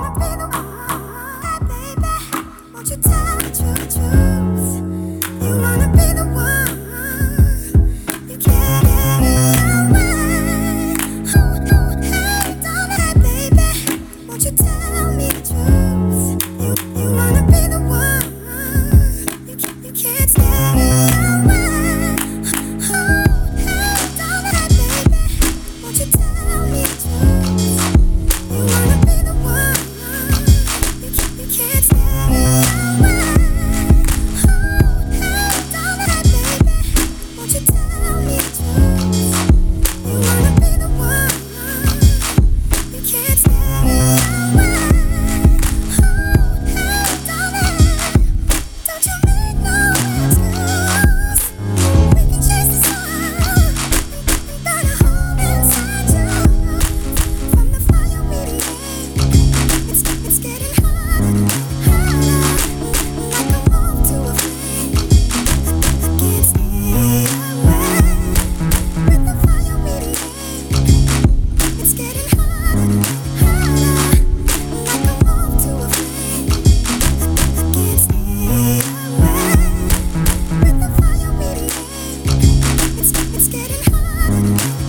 wanna be the one, baby. Won't you tell? Música